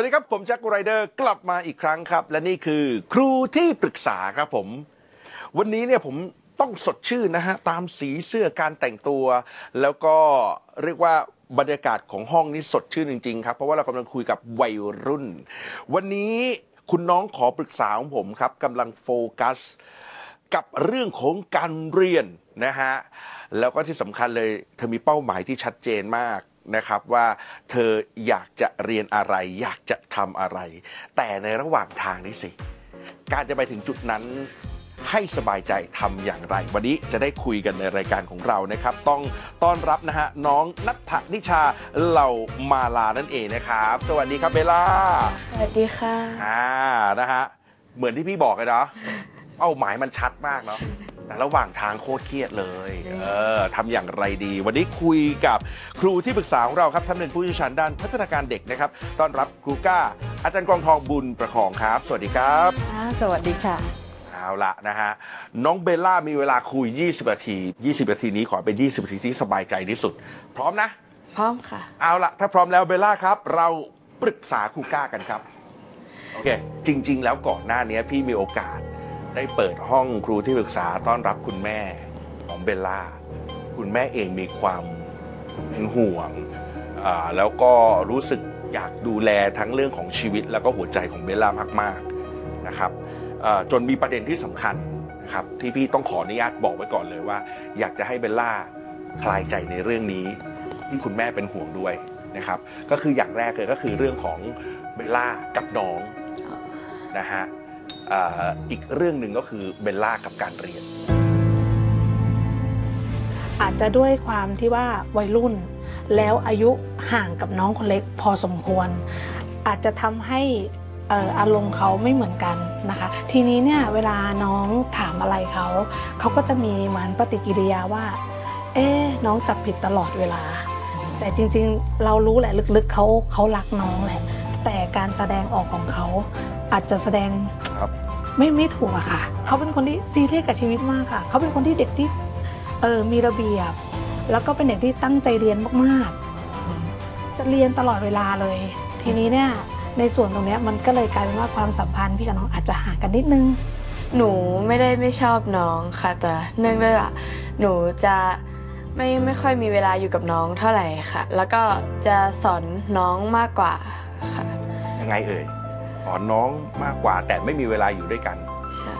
วัสดีครับ ผมแจ็คไรเดอร์กลับมาอีกครั้งครับ และนี่คือครูที่ปรึกษาครับผม วันนี้เนี่ยผมต้องสดชื่นนะฮะ ตามสีเสื้อการแต่งตัว แล้วก็เรียกว่าบรรยากาศของห้องนี้สดชื่นจริง ๆ ครับ เพราะว่าเรากำลังคุยกับวัยรุ่น วันนี้คุณน้องขอปรึกษาของผมครับกำลังโฟกัสกับเรื่องของการเรียนนะฮะ แล้วก็ที่สำคัญเลยเธอมีเป้าหมายที่ชัดเจนมาก นะครับว่าเธออยากจะเรียนอะไร อยากจะทำอะไร แต่ในระหว่างทางนี้สิ การจะไปถึงจุดนั้นให้สบายใจทำอย่างไร วันนี้จะได้คุยกันในรายการของเรานะครับ ต้องต้อนรับนะฮะน้องนัทธนิชาเหล่ามาลานั่นเองนะครับ สวัสดีครับเบลล่าสวัสดีค่ะอ่านะฮะเหมือนที่พี่บอกเลยเนาะเป้าหมายมันชัดมากเนาะ แต่ระหว่างทางโคตรเครียดเลย เออทำอย่างไรดี วันนี้คุยกับครูที่ปรึกษาของเราครับท่านเป็นผู้เชี่ยวชาญด้านพัฒนาการเด็กนะครับ ต้อนรับครูก้า อาจารย์กรองทองบุญประคองครับ สวัสดีครับค่ะสวัสดีค่ะ เอาละนะฮะน้องเบลล่ามีเวลาคุย 20 นาที 20 นาทีนี้ขอเป็น 20 นาทีที่สบายใจที่สุด พร้อมนะ พร้อมค่ะ เอาละถ้าพร้อมแล้วเบลล่าครับ เราปรึกษาครูก้ากันครับโอเคจริง ๆ แล้วก่อนหน้านี้พี่มีโอกาส ได้เปิดห้องครูที่ปรึกษาต้อนรับคุณแม่ของเบลล่า คุณแม่เองมีความเป็นห่วง แล้วก็รู้สึกอยากดูแลทั้งเรื่องของชีวิต แล้วก็หัวใจของเบลล่ามากๆนะครับจนมีประเด็นที่สำคัญนะครับที่พี่ต้องขออนุญาตบอกไว้ก่อนเลยว่า อยากจะให้เบลล่าคลายใจในเรื่องนี้ ที่คุณแม่เป็นห่วงด้วยนะครับก็คืออย่างแรกเลยก็คือเรื่องของเบลล่ากับน้องนะฮะ อีกเรื่องหนึ่งก็คือเบลล่ากับการเรียน อาจจะด้วยความที่ว่าวัยรุ่น แล้วอายุห่างกับน้องคนเล็กพอสมควร อาจจะทำให้อออารมณ์เขาไม่เหมือนกันนะคะ ทีนี้เนี่ยเวลาน้องถามอะไรเขา เขาก็จะมีเหมือนปฏิกิริยาว่า เอ๊น้องจับผิดตลอดเวลา แต่จริงๆ เรารู้แหละลึกๆเขาเขารักน้องแหละ แต่การแสดงออกของเขาอาจจะแสดงครับไม่ไม่ถูกอะค่ะ เขาเป็นคนที่ซีเรียสกับชีวิตมากค่ะ เขาเป็นคนที่เด็กที่เออมีระเบียบ แล้วก็เป็นเด็กที่ตั้งใจเรียนมากๆ จะเรียนตลอดเวลาเลย ทีนี้เนี่ยในส่วนตรงเนี้ยมันก็เลยกลายเป็นว่าความสัมพันธ์พี่กับน้องอาจจะห่างกันนิดนึง หนูไม่ได้ไม่ชอบน้องค่ะ แต่เนื่องด้วยว่าหนูจะไม่ไม่ค่อยมีเวลาอยู่กับน้องเท่าไหร่ค่ะ แล้วก็จะสอนน้องมากกว่าค่ะยัง ไงเอ่ยสอนน้องมากกว่าแต่ไม่มีเวลาอยู่ด้วยกัน ใช่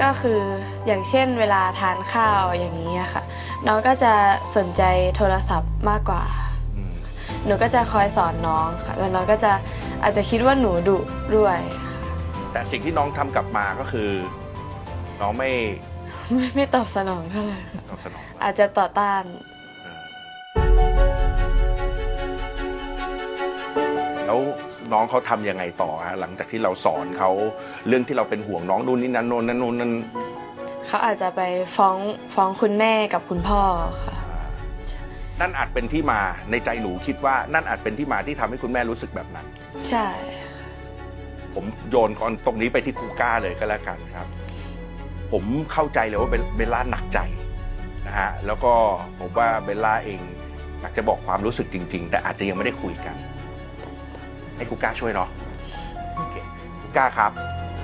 ก็คืออย่างเช่นเวลาทานข้าวอย่างนี้อะค่ะ น้องก็จะสนใจโทรศัพท์มากกว่าอืมหนูก็จะคอยสอนน้องค่ะ แล้วน้องก็จะอาจจะคิดว่าหนูดุด้วยค่ะแต่สิ่งที่น้องทำกลับมาก็คือ น้องไม่ไม่ไม่ตอบสนองเท่าไหร่ค่ะตอบสนองอาจจะต่อต้าน น้องเขาทำยังไงต่อฮะหลังจากที่เราสอนเขาเรื่องที่เราเป็นห่วงน้องนู่นนี่นั่นโน่นนั่นโน่นนั่นเขาอาจจะไปฟ้องฟ้องคุณแม่กับคุณพ่อค่ะนั่นอาจเป็นที่มาในใจหนูคิดว่านั่นอาจเป็นที่มาที่ทำให้คุณแม่รู้สึกแบบนั้น ใช่ ผมโยนก่อนตรงนี้ไปที่ครูก้าเลยก็แล้วกันครับ ผมเข้าใจเลยว่าเบลเบลล่าหนักใจนะฮะแล้วก็ผมว่าเบลล่าเองอยากจะบอกความรู้สึกจริง ๆ แต่อาจจะยังไม่ได้คุยกัน ให้ครูก้าช่วยเนาะโอเคครูก้าครับ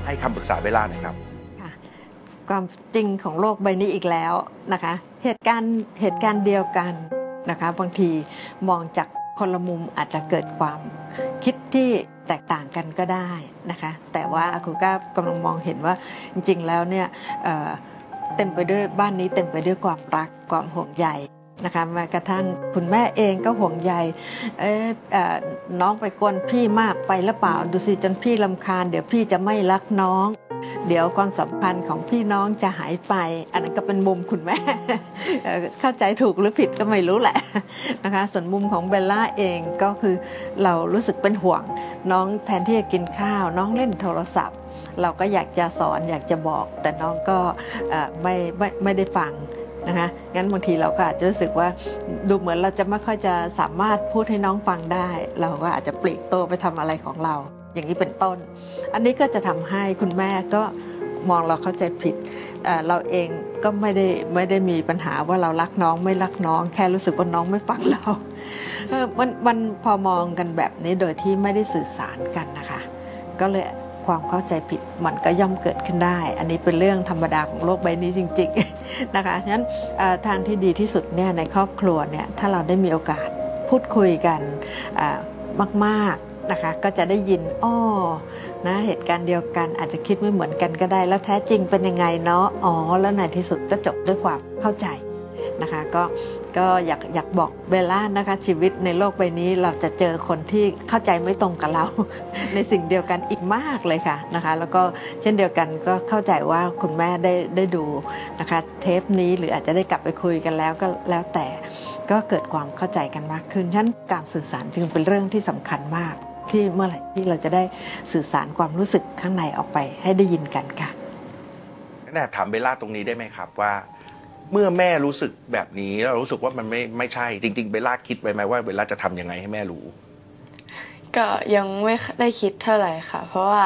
ให้คำปรึกษาเบลล่าหน่อยครับ ค่ะความจริงของโลกใบนี้อีกแล้วนะคะ เหตุการณ์เหตุการณ์เดียวกันนะคะ บางทีมองจากคนละมุมอาจจะเกิดความคิดที่แตกต่างกันก็ได้นะคะ แต่ว่าครูก้ากำลังมองเห็นว่าจริง ๆ แล้วเนี่ยเอ่อเต็มไปด้วยบ้านนี้เต็มไปด้วยความรักความห่วงใย นะคะแม้กระทั่งคุณแม่เองก็ห่วงใยเอ๊ะน้องไปกวนพี่มากไปหรือเปล่าดูสิจนพี่ลำคาญ เดี๋ยวพี่จะไม่รักน้อง เดี๋ยวความสัมพันธ์ของพี่น้องจะหายไป อันนั้นก็เป็นมุมคุณแม่ เข้าใจถูกหรือผิดก็ไม่รู้แหละนะคะส่วนมุมของเบลล่าเองก็คือเรารู้สึกเป็นห่วง น้องแทนที่จะกินข้าว น้องเล่นโทรศัพท์ เราก็อยากจะสอนอยากจะบอก แต่น้องก็ไม่ไม่ไม่ได้ฟัง นะคะงั้นบางทีเราก็อาจจะรู้สึกว่าดูเหมือนเราจะไม่ค่อยจะสามารถพูดให้น้องฟังได้ เราก็อาจจะปลีกตัวไปทำอะไรของเรา อย่างนี้เป็นต้น อันนี้ก็จะทำให้คุณแม่ก็มองเราเข้าใจผิดเราเองก็ไม่ได้ไม่ได้มีปัญหาว่าเรารักน้องไม่รักน้อง แค่รู้สึกว่าน้องไม่ฟังเรามันมันพอมองกันแบบนี้โดยที่ไม่ได้สื่อสารกันนะคะ ก็เลย ความเข้าใจผิดมันก็ย่อมเกิดขึ้นได้ อันนี้เป็นเรื่องธรรมดาของโลกใบนี้จริงๆนะคะฉะนั้นทางที่ดีที่สุดเนี่ยในครอบครัวเนี่ยถ้าเราได้มีโอกาสพูดคุยกันมากๆนะคะก็จะได้ยินอ้อนะเหตุการณ์เดียวกันอาจจะคิดไม่เหมือนกันก็ได้ แล้วแท้จริงเป็นยังไงเนาะอ๋อแล้วในที่สุดก็จบด้วยความเข้าใจนะคะก็ ก็อยากอยากบอกเบลล่านะคะ ชีวิตในโลกใบนี้เราจะเจอคนที่เข้าใจไม่ตรงกับเรา ในสิ่งเดียวกันอีกมากเลยค่ะนะคะ แล้วก็เช่นเดียวกันก็เข้าใจว่าคุณแม่ได้ได้ดูนะคะ เทปนี้หรืออาจจะได้กลับไปคุยกันแล้วก็แล้วแต่ก็เกิดความเข้าใจกันมากขึ้นฉะนั้นการสื่อสารจึงเป็นเรื่องที่สำคัญมากที่เมื่อไหร่ที่เราจะได้สื่อสารความรู้สึกข้างในออกไปให้ได้ยินกันค่ะแน่ถามเบลล่าตรงนี้ได้ไหมครับว่า เมื่อแม่รู้สึกแบบนี้แล้วรู้สึกว่ามันไม่ไม่ใช่จริง ๆ เบลล่าคิดไว้ไหมว่าเบลล่าจะทำยังไงให้แม่รู้ ก็ยังไม่ได้คิดเท่าไหร่ค่ะ เพราะว่า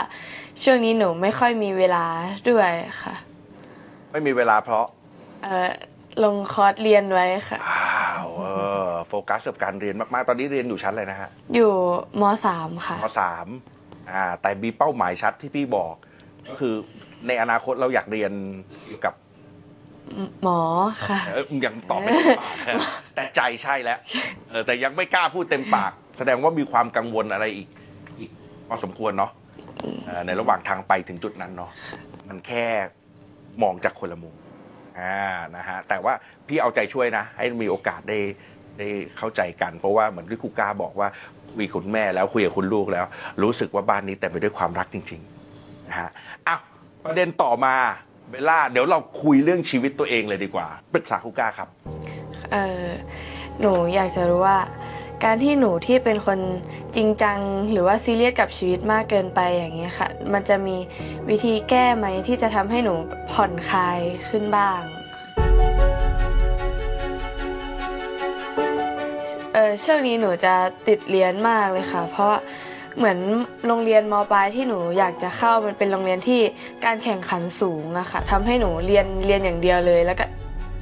ช่วงนี้หนูไม่ค่อยมีเวลาด้วยค่ะ ไม่มีเวลาเพราะ เออลงคอร์สเรียนไว้ค่ะอ้าวเออโฟกัสกับการเรียนมากๆตอนนี้เรียนอยู่ชั้นอะไรนะฮะอยู่มสามค่ะมสามอ่าแต่มีเป้าหมายชัดที่พี่บอก ก็คือในอนาคตเราอยากเรียนเกี่ยวกับ หมอค่ะเออยังตอบไม่เต็มปากแต่ใจใช่แล้วเออแต่ยังไม่กล้าพูดเต็มปาก แสดงว่ามีความกังวลอะไรอีกอีกพอสมควรเนาะเออในระหว่างทางไปถึงจุดนั้นเนาะมันแค่มองจากคนละมุมอ่านะฮะแต่ว่าพี่เอาใจช่วยนะ ให้มีโอกาสได้ได้เข้าใจกัน เพราะว่าเหมือนที่ครูกาบอกว่าคุยกับคุณแม่แล้วคุยกับคุณลูกแล้ว รู้สึกว่าบ้านนี้เต็มไปด้วยความรักจริงๆนะฮะอ้าวประเด็นต่อมา เบลล่าเดี๋ยวเราคุยเรื่องชีวิตตัวเองเลยดีกว่าปรึกษาครูกาครับเออหนูอยากจะรู้ว่า การที่หนูที่เป็นคนจริงจัง หรือว่าซีเรียสกับชีวิตมากเกินไปอย่างเงี้ยค่ะ มันจะมีวิธีแก้ไหมที่จะทำให้หนูผ่อนคลายขึ้นบ้างเออช่วงนี้หนูจะติดเรียนมากเลยค่ะ เพราะ เหมือนโรงเรียนมปลายที่หนูอยากจะเข้ามันเป็นโรงเรียนที่การแข่งขันสูงอะค่ะทำให้หนูเรียนเรียนอย่างเดียวเลย แล้วก็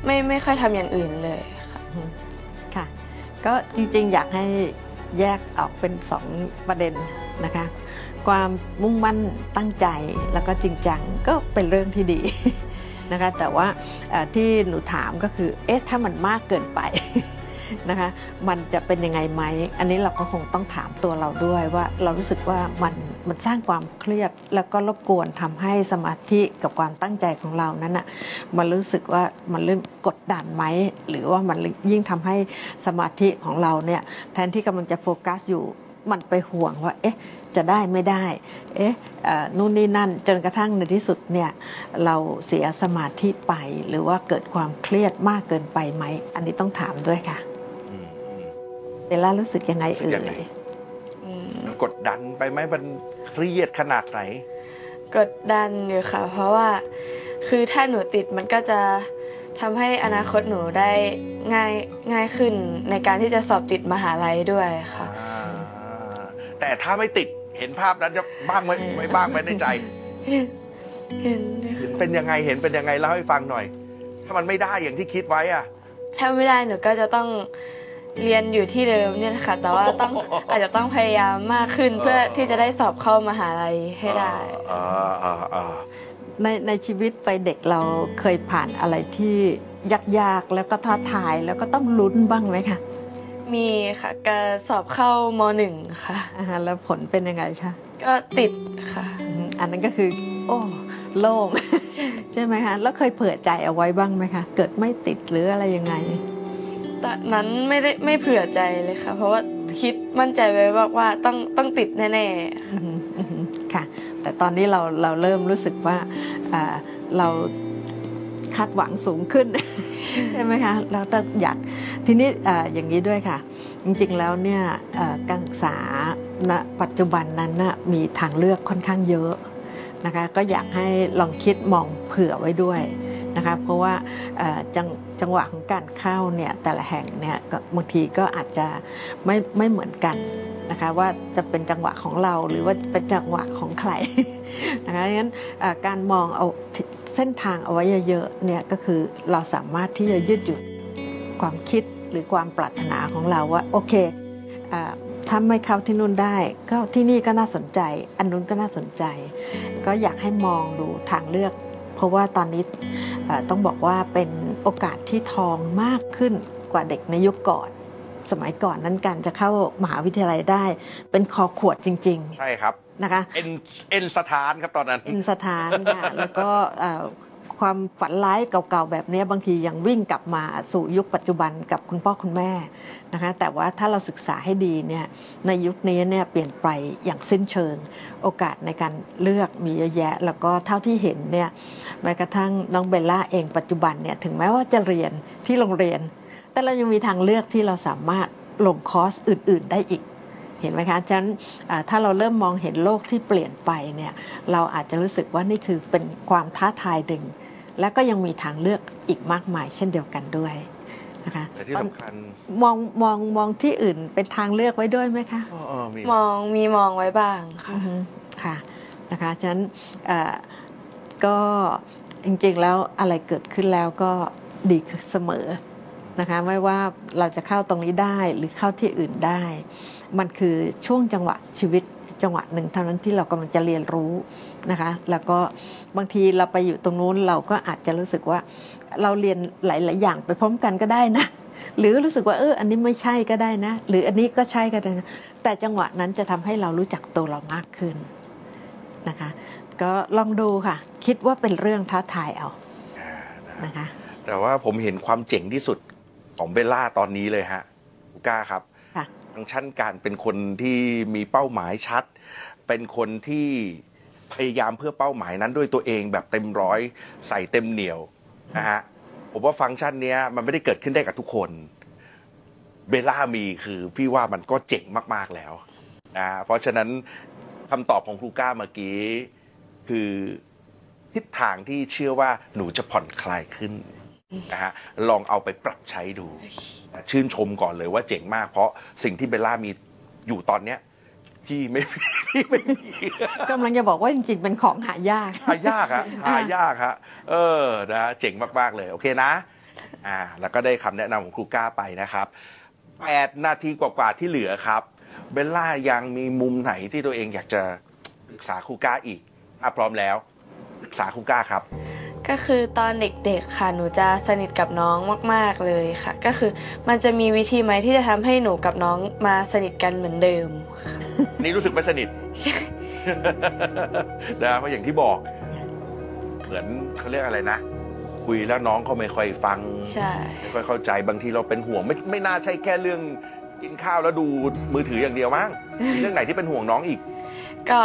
ไม่ไม่ค่อยทำอย่างอื่นเลยค่ะค่ะ ก็จริงๆ อยากให้แยกออกเป็นสองประเด็นนะคะ ความมุ่งมั่นตั้งใจแล้วก็จริงจังก็เป็นเรื่องที่ดีนะคะ แต่ว่าที่หนูถามก็คือ เอ๊ะ ถ้ามันมากเกินไป นะคะ มันจะเป็นยังไงไหม อันนี้เราก็คงต้องถามตัวเราด้วยว่าเรารู้สึกว่ามันมันสร้างความเครียด แล้วก็รบกวนทำให้สมาธิกับความตั้งใจของเรานั้นอะมันรู้สึกว่ามันเริ่มกดดันไหมหรือว่ามันยิ่งทำให้สมาธิของเราเนี่ยแทนที่กำลังจะโฟกัสอยู่มันไปห่วงว่าเอ๊ะจะได้ไม่ได้ เอ๊ะนู่นนี่นั่น จนกระทั่งในที่สุดเนี่ยเราเสียสมาธิไปหรือว่าเกิดความเครียดมากเกินไปไหม อันนี้ต้องถามด้วยค่ะ เบลล่ารู้สึกยังไงรู้สึกเอ่ยังไงยอืมมันกดดันไปไหมมันเครียดขนาดไหน กดดันอยู่ค่ะ เพราะว่าคือถ้าหนูติดมันก็จะทำให้อนาคตหนูได้ง่ายง่ายขึ้นในการที่จะสอบติดมหาลัยด้วยค่ะอ่าแต่ถ้าไม่ติดเห็นภาพนั้นจะบ้างไหมไม่บ้างไหมในใจ เห็นด้วยค่ะเห็นเป็นยังไงเห็นเป็นยังไงเล่าให้ฟังหน่อย ถ้ามันไม่ได้อย่างที่คิดไว้อะถ้าไม่ได้หนูก็จะต้อง เรียนอยู่ที่เดิมเนี่ยนะคะแต่ว่าต้องอาจจะต้องพยายามมากขึ้นเพื่อที่จะได้สอบเข้ามหาลัยให้ได้อ่าอ่าอ่าในในชีวิตไปเด็กเราเคยผ่านอะไรที่ยากๆแล้วก็ท้าทายแล้วก็ต้องลุ้นบ้างไหมคะมีค่ะการสอบเข้ามหนึ่งค่ะอ่าฮะแล้วผลเป็นยังไงคะก็ติดค่ะอืมอันนั้นก็คือ โอ้โล่งใช่ไหมคะแล้วเคยเผื่อใจเอาไว้บ้างไหมคะ เกิดไม่ติดหรืออะไรยังไง ตอนนั้นไม่ได้ไม่เผื่อใจเลยค่ะ เพราะว่าคิดมั่นใจไว้ว่าว่าต้องต้องติดแน่ๆค่ะ แต่ตอนนี้เราเราเริ่มรู้สึกว่าเราคาดหวังสูงขึ้น ใช่ไหมคะเราต้องอยากทีนี้อย่างนี้ด้วยค่ะ จริงๆแล้วเนี่ยการศึกษาณปัจจุบันนั้นนะมีทางเลือกค่อนข้างเยอะนะคะก็อยากให้ลองคิดมองเผื่อไว้ด้วยนะคะเพราะว่าจัง จังหวะของการเข้าเนี่ยแต่ละแห่งเนี่ยก็บางทีก็อาจจะไม่ไม่เหมือนกันนะคะว่าจะเป็นจังหวะของเราหรือว่าเป็นจังหวะของใครนะคะงั้นการมองเอาเส้นทางเอาไว้เยอะๆเนี่ยก็คือเราสามารถที่จะยืดหยุ่นความคิดหรือความปรารถนาของเราว่าโอเคอถ้าไม่เข้าที่นู่นได้ ก็ที่นี่ก็น่าสนใจ อันนู้นก็น่าสนใจ ก็อยากให้มองดูทางเลือก เพราะว่าตอนนี้ต้องบอกว่าเป็น โอกาสที่ทองมากขึ้นกว่าเด็กในยุคก่อน สมัยก่อนนั้นการจะเข้ามหาวิทยาลัยได้ เป็นคอขวดจริงใช่ครับๆนะคะเอ็นเอ็นสถานครับตอนนั้นอินสถานค่ะแล้วก็เอ่อ ความฝันร้ายเก่าๆแบบนี้บางทียังวิ่งกลับมาสู่ยุคปัจจุบันกับคุณพ่อคุณแม่นะคะแต่ว่าถ้าเราศึกษาให้ดีเนี่ยในยุคนี้เนี่ยเปลี่ยนไปอย่างสิ้นเชิง โอกาสในการเลือกมีเยอะแยะ แล้วก็เท่าที่เห็นเนี่ยแม้กระทั่งน้องเบลล่าเองปัจจุบันเนี่ยถึงแม้ว่าจะเรียนที่โรงเรียน แต่เรายังมีทางเลือกที่เราสามารถลงคอร์สอื่น ๆ ได้อีกเห็นไหมคะฉะนั้นถ้าเราเริ่มมองเห็นโลกที่เปลี่ยนไปเนี่ย เราอาจจะรู้สึกว่านี่คือเป็นความท้าทายดึง และก็ยังมีทางเลือกอีกมากมายเช่นเดียวกันด้วยนะคะแต่ที่สำคัญมองมองมองที่อื่นเป็นทางเลือกไว้ด้วยไหมคะเออเออมีมองมีมองไว้บ้างค่ะอือฮึค่ะนะคะฉะนั้นเอ่อก็จริงๆแล้วอะไรเกิดขึ้นแล้วก็ดีเสมอนะคะไม่ว่าเราจะเข้าตรงนี้ได้หรือเข้าที่อื่นได้ มันคือช่วงจังหวะชีวิต จังหวะหนึ่งเท่านั้นที่เรากำลังจะเรียนรู้นะคะ แล้วก็บางทีเราไปอยู่ตรงนู้นเราก็อาจจะรู้สึกว่าเราเรียนหลาย ๆ อย่างไปพร้อมกันก็ได้นะ หรือรู้สึกว่าเอออันนี้ไม่ใช่ก็ได้นะ หรืออันนี้ก็ใช่ก็ได้นะแต่จังหวะนั้นจะทำให้เรารู้จักตัวเรามากขึ้นนะคะ ก็ลองดูค่ะ คิดว่าเป็นเรื่องท้าทายเอาานะคะ แต่ว่าผมเห็นความเจ๋งที่สุดของเบลล่าตอนนี้เลยฮะลูก้าครับ ฟังก์ชันการเป็นคนที่มีเป้าหมายชัด เป็นคนที่พยายามเพื่อเป้าหมายนั้นด้วยตัวเองแบบเต็มร้อยใส่เต็มเหนียวนะฮะผมว่าฟังก์ชันนี้มันไม่ได้เกิดขึ้นได้กับทุกคน เบลล่ามีคือพี่ว่ามันก็เจ๋งมาก ๆแล้วนะเพราะฉะนั้นคำตอบของครูก้าเมื่อกี้ คือทิศทางที่เชื่อว่าหนูจะผ่อนคลายขึ้น นะฮะลองเอาไปปรับใช้ดู ชื่นชมก่อนเลยว่าเจ๋งมาก เพราะสิ่งที่เบลล่ามีอยู่ตอนเนี้ยพี่ไม่พี่ไม่มีกำลังจะบอกว่าจริงๆเป็นของหายาก หายากฮะหายากฮะเออนะเจ๋งมากๆเลย โอเคนะอ่าแล้วก็ได้คำแนะนำของครูก้าไปนะครับแปดนาทีกว่าๆที่เหลือครับเบลล่ายังมีมุมไหนที่ตัวเองอยากจะปรึกษาครูก้าอีกถ้าพร้อมแล้วปรึกษาครูก้าครับ ก็คือตอนเด็กๆค่ะหนูจะสนิทกับน้องมาก ๆเลยค่ะ ก็คือมันจะมีวิธีไหมที่จะทำให้หนูกับน้องมาสนิทกันเหมือนเดิมค่ะนี่รู้สึกไม่สนิทนะเพราะอย่างที่บอก เหมือนเขาเรียกอะไรนะคุยแล้วน้องเขาไม่ค่อยฟังใช่ไม่ค่อยเข้าใจบางทีเราเป็นห่วงไม่ไม่น่าใช่แค่เรื่องกินข้าวแล้วดูมือถืออย่างเดียวมั้งมีเรื่องไหนที่เป็นห่วงน้องอีก ก็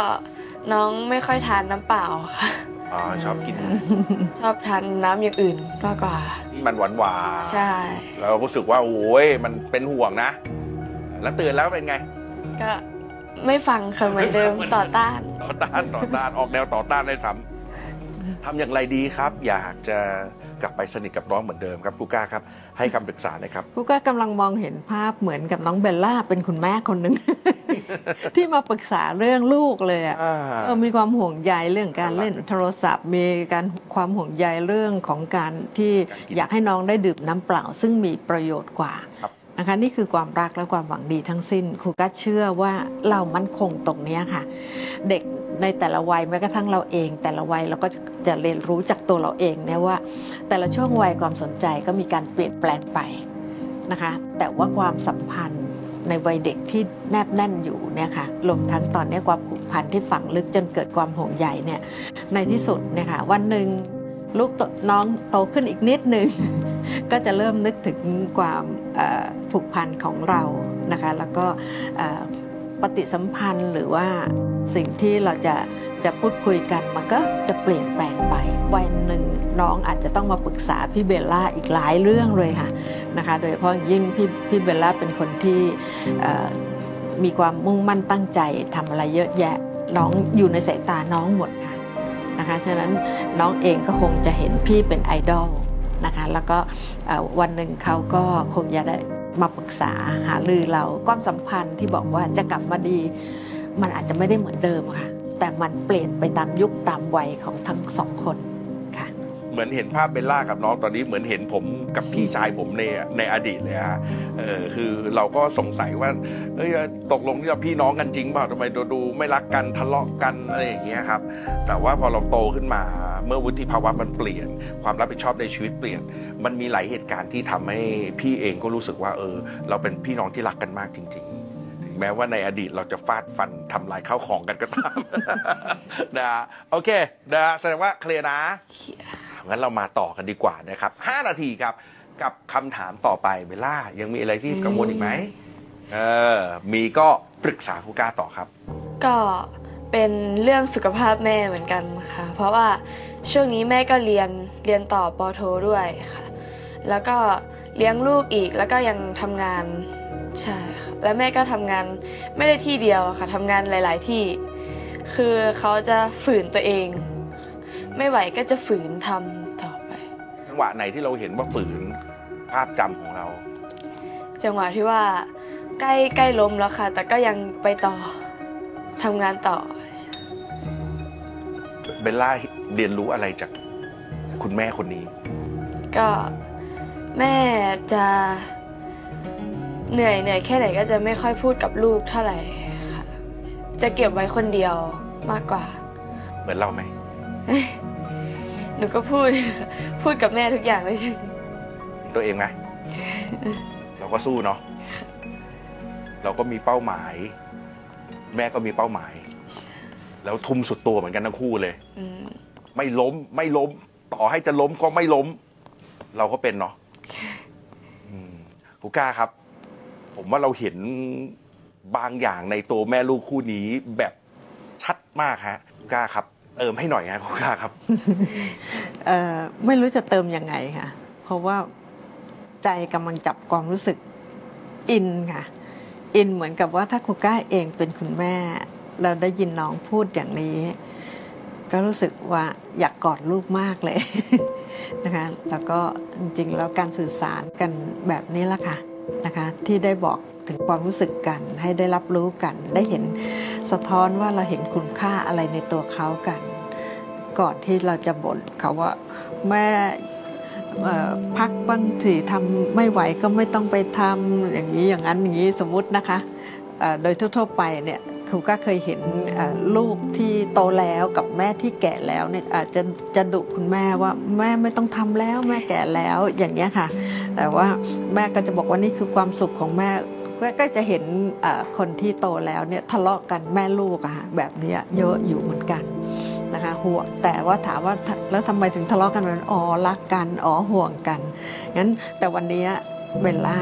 น้องไม่ค่อยทานน้ำเปล่าค่ะ อ๋อชอบกิน ชอบทานน้ำอย่างอื่นมากกว่า ที่มันหวานหวานใช่ เรารู้สึกว่าโอ้ยมันเป็นห่วงนะ แล้วเตือนแล้วเป็นไง ก็ไม่ฟังค่ะเหมือนเดิมต่อต้าน ต่อต้านต่อต้านออกแนวต่อต้านเลยซ้ำทำอย่างไรดีครับ อยากจะ กลับไปสนิทกับน้องเหมือนเดิมครับครูก้าครับให้คำปรึกษาหน่อยครับกูก็กำลังมองเห็นภาพเหมือนกับน้องเบลล่าเป็นคุณแม่คนหนึ่ง ที่มาปรึกษาเรื่องลูกเลยอะอ่าเออมีความห่วงใยเรื่องการเล่นโทรศัพท์ มีการความห่วงใยเรื่องของการที่การกินอยากให้น้องได้ดื่มน้ำเปล่า ซึ่งมีประโยชน์กว่าครับนะคะนี่คือความรักและความหวังดีทั้งสิ้นครูก็เชื่อว่าเรามั่นคงตรงเนี้ยค่ะ เด็ก ในแต่ละวัยแม้กระทั่งเราเอง แต่ละวัยเราก็จะเรียนรู้จากตัวเราเองเนี่ยว่า แต่ละช่วงวัยความสนใจก็มีการเปลี่ยนแปลงไปนะคะแต่ว่าความสัมพันธ์ในวัยเด็กที่แนบแน่นอยู่เนี่ยค่ะรวมทั้งตอนนี้ความผูกพันที่ฝังลึกจนเกิดความห่วงใยเนี่ยในที่สุดเนี่ยค่ะวันหนึ่งลูกน้องโตขึ้นอีกนิดนึง ก็จะเริ่มนึกถึงความผูกพันของเรานะคะแล้วก็ปฏิสัมพันธ์หรือว่า สิ่งที่เราจะจะพูดคุยกันมันก็จะเปลี่ยนแปลงไป วันหนึ่งน้องอาจจะต้องมาปรึกษาพี่เบลล่าอีกหลายเรื่องเลยค่ะนะคะ โดยเฉพาะยิ่งพี่พี่เบลล่าเป็นคนที่มีความมุ่งมั่นตั้งใจทำอะไรเยอะแยะน้องอยู่ในสายตาน้องหมดค่ะนะคะฉะนั้นน้องเองก็คงจะเห็นพี่เป็นไอดอลนะคะแล้วก็วันหนึ่งเขาก็คงจะได้มาปรึกษาหารือเราความสัมพันธ์ที่บอกว่าจะกลับมาดี มันอาจจะไม่ได้เหมือนเดิมค่ะ แต่มันเปลี่ยนไปตามยุคตามวัยของทั้งสองคนค่ะ เหมือนเห็นภาพเบลล่ากับน้องตอนนี้เหมือนเห็นผมกับพี่ชายผมในในอดีตเลยฮะเออคือเราก็สงสัยว่าเอ้ยตกลงที่เราพี่น้องกันจริงเปล่าทำไมดูดูไม่รักกันทะเลาะกันอะไรอย่างเงี้ยครับ แต่ว่าพอเราโตขึ้นมาเมื่อวุฒิภาวะมันเปลี่ยน ความรับผิดชอบในชีวิตเปลี่ยน มันมีหลายเหตุการณ์ที่ทำให้พี่เองก็รู้สึกว่าเออ เราเป็นพี่น้องที่รักกันมากจริงๆถึง แม้ว่าในอดีตเราจะฟาดฟันทำลายข้าวของกันก็ตาม นะฮะโอเคนะฮะแสดงว่าเคลียร์นะ งั้นเรามาต่อกันดีกว่านะครับ 5 นาทีครับ กับคำถามต่อไปเบลล่า ยังมีอะไรที่กังวลอีกไหมเออ มีก็ปรึกษาครูก้าต่อครับ ก็เป็นเรื่องสุขภาพแม่เหมือนกันค่ะ เพราะว่าช่วงนี้แม่ก็เรียนเรียนต่อปอโทด้วยค่ะ แล้วก็เลี้ยงลูกอีกแล้วก็ยังทำงาน ใช่ค่ะแล้วแม่ก็ทำงานไม่ได้ที่เดียวอะค่ะทำงานหลาย ๆ ที่ คือเขาจะฝืนตัวเอง ไม่ไหวก็จะฝืนทำต่อไป จังหวะไหนที่เราเห็นว่าฝืนภาพจำของเรา จังหวะที่ว่าใกล้ใกล้ล้มแล้วค่ะ แต่ก็ยังไปต่อทำงานต่อเบลล่าเรียนรู้อะไรจากคุณแม่คนนี้ ก็แม่จะ เหนื่อยเหนื่อยแค่ไหนก็จะไม่ค่อยพูดกับลูกเท่าไหร่ค่ะ จะเก็บไว้คนเดียวมากกว่า เหมือนเราไหม หนูก็พูด พูดกับแม่ทุกอย่างเลยตัวเองไหมเราก็สู้เนาะเราก็มีเป้าหมาย แม่ก็มีเป้าหมาย แล้วทุ่มสุดตัวเหมือนกันทั้งคู่เลยอืมไม่ล้มไม่ล้ม ต่อให้จะล้มก็ไม่ล้ม เราก็เป็นเนาะอืมครูก้าครับ ผมว่าเราเห็นบางอย่างในตัวแม่ลูกคู่นี้แบบชัดมากฮะก้าครับ เติมให้หน่อยฮะครูก้าครับเอ่อไม่รู้จะเติมยังไงค่ะ เพราะว่าใจกำลังจับความรู้สึกอินค่ะ อินเหมือนกับว่าถ้าครูก้าเองเป็นคุณแม่ เราได้ยินน้องพูดอย่างนี้ ก็รู้สึกว่าอยากกอดลูกมากเลยนะคะ แล้วก็จริงๆแล้วการสื่อสารกันแบบนี้ละค่ะ นะคะที่ได้บอกถึงความรู้สึกกันให้ได้รับรู้กัน ได้เห็นสะท้อนว่าเราเห็นคุณค่าอะไรในตัวเขากัน ก่อนที่เราจะบ่นเขาว่าแม่พักบ้างสิทำไม่ไหวก็ไม่ต้องไปทำอย่างนี้อย่างนั้นอย่างนี้สมมตินะคะโดยทั่วๆไปเนี่ย ครูก็เคยเห็นลูกที่โตแล้วกับแม่ที่แก่แล้วเนี่ยอาจจะจะดุคุณแม่ว่าแม่ไม่ต้องทำแล้วแม่แก่แล้วอย่างเงี้ยค่ะ แต่ว่าแม่ก็จะบอกว่านี่คือความสุขของแม่ก็จะเห็นคนที่โตแล้วเนี่ยทะเลาะกันแม่ลูกอะค่ะแบบเนี้ยเยอะอยู่เหมือนกันนะคะห่วงแต่ว่าถามว่าแล้วทำไมถึงทะเลาะกันแบบนั้นอ๋อรักกันอ๋อห่วงกันงั้นแต่วันนี้เบลล่า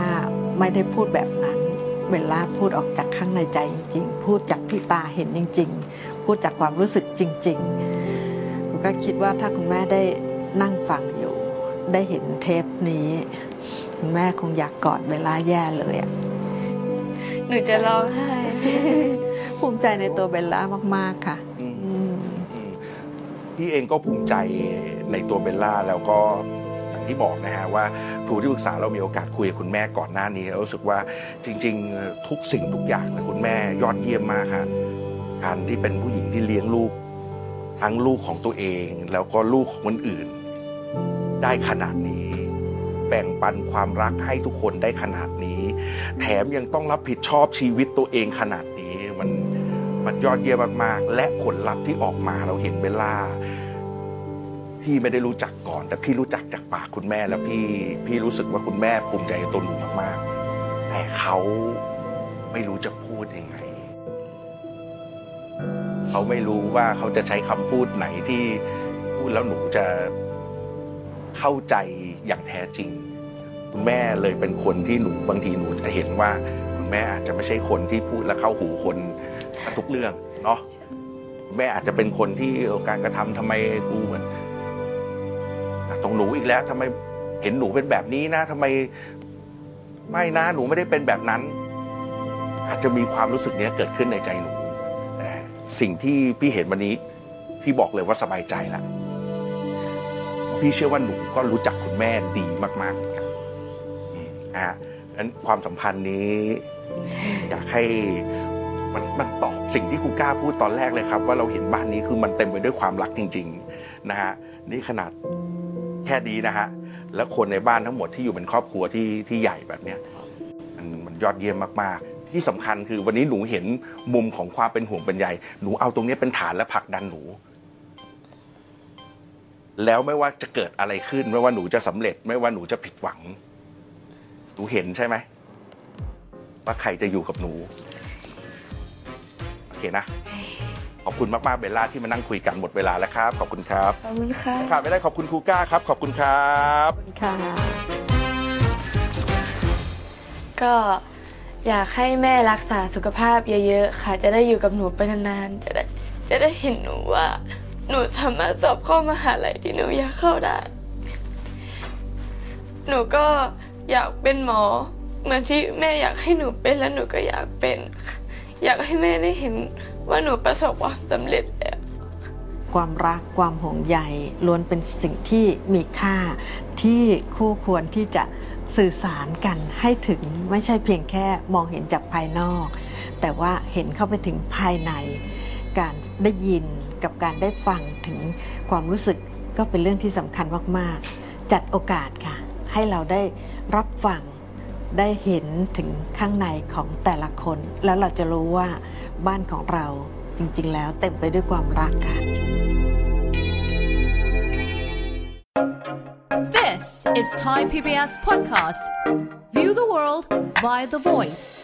ไม่ได้พูดแบบนั้น เบลล่าพูดออกจากข้างในใจจริงๆ พูดจากที่ตาเห็นจริง ๆ พูดจากความรู้สึกจริงๆผมก็คิดว่าถ้าคุณแม่ได้นั่งฟังอยู่ ได้เห็นเทปนี้ คุณแม่คงอยากกอดเบลล่าแย่เลยอะหนูจะร้องไห้ภูมิใจในตัวเบลล่ามาก ๆ ค่ะอืมอืมอืมพี่เองก็ภูมิใจในตัวเบลล่าแล้วก็ อย่างที่บอกนะฮะว่าครูที่ปรึกษาเรามีโอกาสคุยกับคุณแม่ก่อนหน้านี้แล้วรู้สึกว่าจริง ๆ ทุกสิ่งทุกอย่างนะคุณแม่ยอดเยี่ยมมากครับการที่เป็นผู้หญิงที่เลี้ยงลูก ทั้งลูกของตัวเอง แล้วก็ลูกของคนอื่น ได้ขนาดนี้ แบ่งปันความรักให้ทุกคนได้ขนาดนี้ แถมยังต้องรับผิดชอบชีวิตตัวเองขนาดนี้มันมันยอดเยี่ยมมากๆ และผลลัพธ์ที่ออกมาเราเห็นเบลล่า พี่ไม่ได้รู้จักก่อน แต่พี่รู้จักจากปากคุณแม่แล้วพี่พี่รู้สึกว่าคุณแม่ภูมิใจในตัวหนูมากๆแต่เขาไม่รู้จะพูดยังไงเขาไม่รู้ว่าเขาจะใช้คำพูดไหนที่พูดแล้วหนูจะเข้าใจอย่างแท้จริง คุณแม่เลยเป็นคนที่หนูบางทีหนูจะเห็นว่า คุณแม่อาจจะไม่ใช่คนที่พูดแล้วเข้าหูคนทุกเรื่องเนาะแม่อาจจะเป็นคนที่การกระทำทำไมกูเหมือน ตรงหนูอีกแล้วทำไมเห็นหนูเป็นแบบนี้นะทำไมไม่นะหนูไม่ได้เป็นแบบนั้น อาจจะมีความรู้สึกนี้เกิดขึ้นในใจหนูแต่สิ่งที่พี่เห็นวันนี้ พี่บอกเลยว่าสบายใจละพี่เชื่อว่าหนูก็รู้จักคุณแม่ดีมากๆเหมือนกันอ่านั้นความสัมพันธ์นี้ อยากให้มันมันตอบสิ่งที่ครูกล้าพูดตอนแรกเลยครับ ว่าเราเห็นบ้านนี้คือมันเต็มไปด้วยความรักจริง ๆ นะฮะนี่ขนาด แค่นี้นะฮะ แล้วคนในบ้านทั้งหมดที่อยู่เป็นครอบครัวที่ที่ใหญ่แบบเนี้ยมันมันยอดเยี่ยมมากๆ ที่สำคัญคือวันนี้หนูเห็นมุมของความเป็นห่วงเป็นใยหนูเอาตรงนี้เป็นฐานและผลักดันหนู แล้วไม่ว่าจะเกิดอะไรขึ้น ไม่ว่าหนูจะสำเร็จ ไม่ว่าหนูจะผิดหวัง หนูเห็นใช่ไหมว่าใครจะอยู่กับหนู โอเคนะ คุณมากๆเบลล่าที่มานั่งคุยกันหมดเวลาแล้วครับ ขอบคุณครับขอบคุณค่ะขาดไม่ได้ขอบคุณครูก้าครับ ขอบคุณครับค่ะ ก็อยากให้แม่รักษาสุขภาพเยอะๆ ค่ะ จะได้อยู่กับหนูไปนานๆ จะได้จะได้เห็นหนูว่า หนูสามารถสอบเข้ามหาลัยที่หนูอยากเข้าได้ หนูก็อยากเป็นหมอ เหมือนที่แม่อยากให้หนูเป็นแล้วหนูก็อยากเป็นค่ะอยากให้แม่ได้เห็น ว่าหนูประสบความสำเร็จแล้ว ความรักความห่วงใยล้วนเป็นสิ่งที่มีค่าที่คู่ควรที่จะสื่อสารกันให้ถึงไม่ใช่เพียงแค่มองเห็นจากภายนอก แต่ว่าเห็นเข้าไปถึงภายใน การได้ยินกับการได้ฟังถึงความรู้สึกก็เป็นเรื่องที่สำคัญมาก ๆ จัดโอกาสค่ะ ให้เราได้รับฟัง ได้เห็นถึงข้างในของแต่ละคน แล้วเราจะรู้ว่าบ้านของเราจริง ๆ แล้วเต็มไปด้วยความรักค่ะ This is Thai PBS Podcast. View the world via the voice.